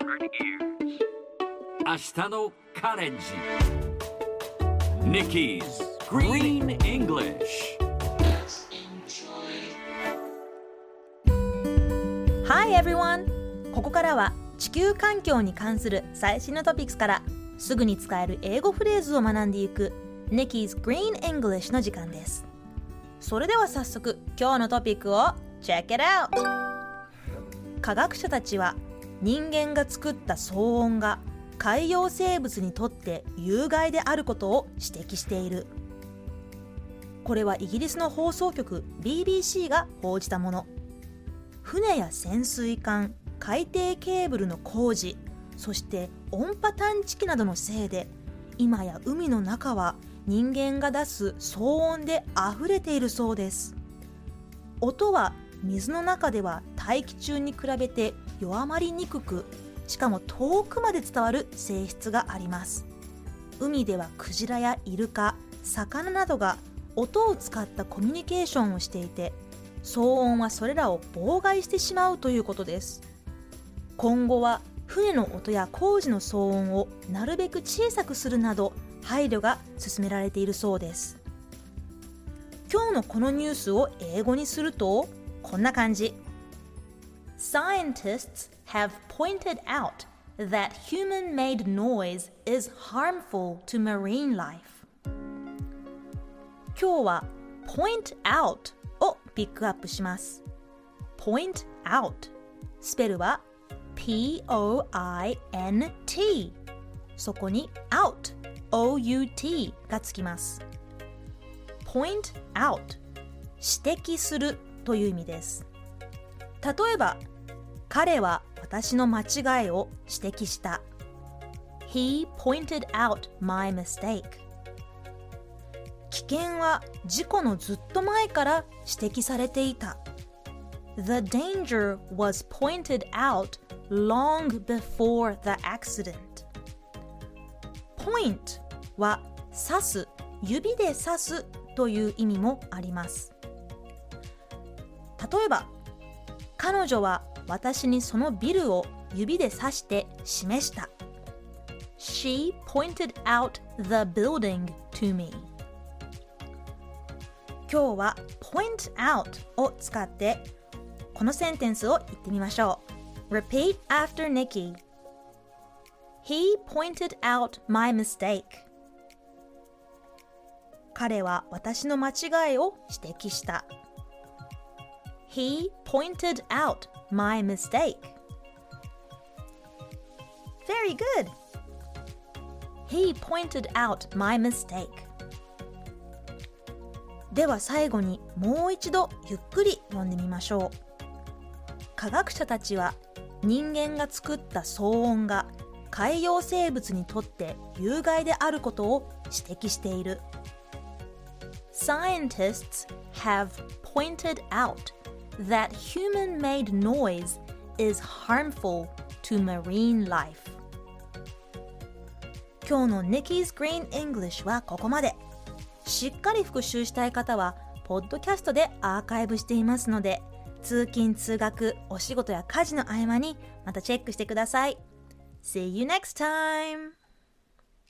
明日のカレンジ Nikki's Green English Hi everyone! ここからは地球環境に関する最新のトピックスからすぐに使える英語フレーズを学んでいく Nikki's Green English の時間ですそれでは早速今日のトピックを Check it out! 科学者たちは人間が作った騒音が海洋生物にとって有害であることを指摘している。これはイギリスの放送局 BBC が報じたもの。船や潜水艦海底ケーブルの工事そして音波探知機などのせいで今や海の中は人間が出す騒音で溢れているそうです。音は水の中では大気中に比べて弱まりにくくしかも遠くまで伝わる性質があります。海ではクジラやイルカ魚などが音を使ったコミュニケーションをしていて騒音はそれらを妨害してしまうということです。今後は船の音や工事の騒音をなるべく小さくするなど配慮が進められているそうです。今日のこのニュースを英語にするとこんな感じ Scientists have pointed out that human-made noise is harmful to marine life 今日は point out をピックアップします point out スペルは P-O-I-N-T そこに out O-U-T がつきます point out 指摘するという意味です例えば彼は私の間違いを指摘した He pointed out my mistake 危険は事故のずっと前から指摘されていた The danger was pointed out long before the accident point は指す指で指すという意味もあります例えば彼女は私にそのビルを指で指して示した She pointed out the building to me 今日は point out を使ってこのセンテンスを言ってみましょう Repeat after Nikki He pointed out my mistake 彼は私の間違いを指摘した He pointed out my mistake. Very good. He pointed out my mistake. では最後にもう一度ゆっくり読んでみましょう。科学者たちは人間が作った騒音が海洋生物にとって有害であることを指摘している。Scientists have pointed out that human made noise is harmful to marine life. 今日の Nikki's Green English はここまで。しっかり復習したい方は、ポッドキャストでアーカイブしていますので、通勤・通学、お仕事や家事の合間にまたチェックしてください。See you next time!